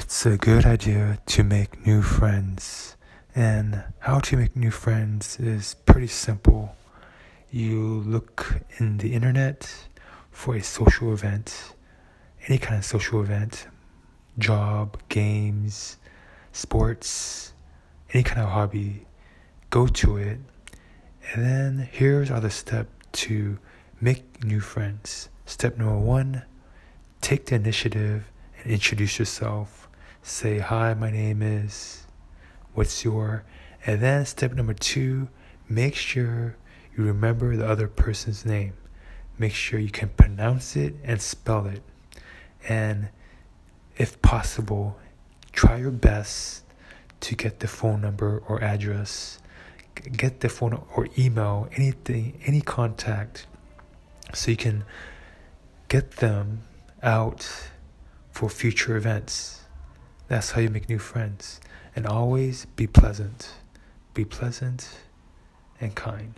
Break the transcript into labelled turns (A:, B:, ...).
A: It's a good idea to make new friends. And how to make new friends is pretty simple. You look in the internet for a social event, any kind of social event, job, games, sports, any kind of hobby. Go to it. And then here's are the steps to make new friends. Step number one, take the initiative and introduce yourself. Say, Hi, my name is, what's your, and then step number two, make sure you remember the other person's name. Make sure you can pronounce it and spell it. And if possible, try your best to get the phone number or address, get the phone or email, anything, any contact, so you can get them out for future events. That's how you make new friends. And always be pleasant. Be pleasant and kind.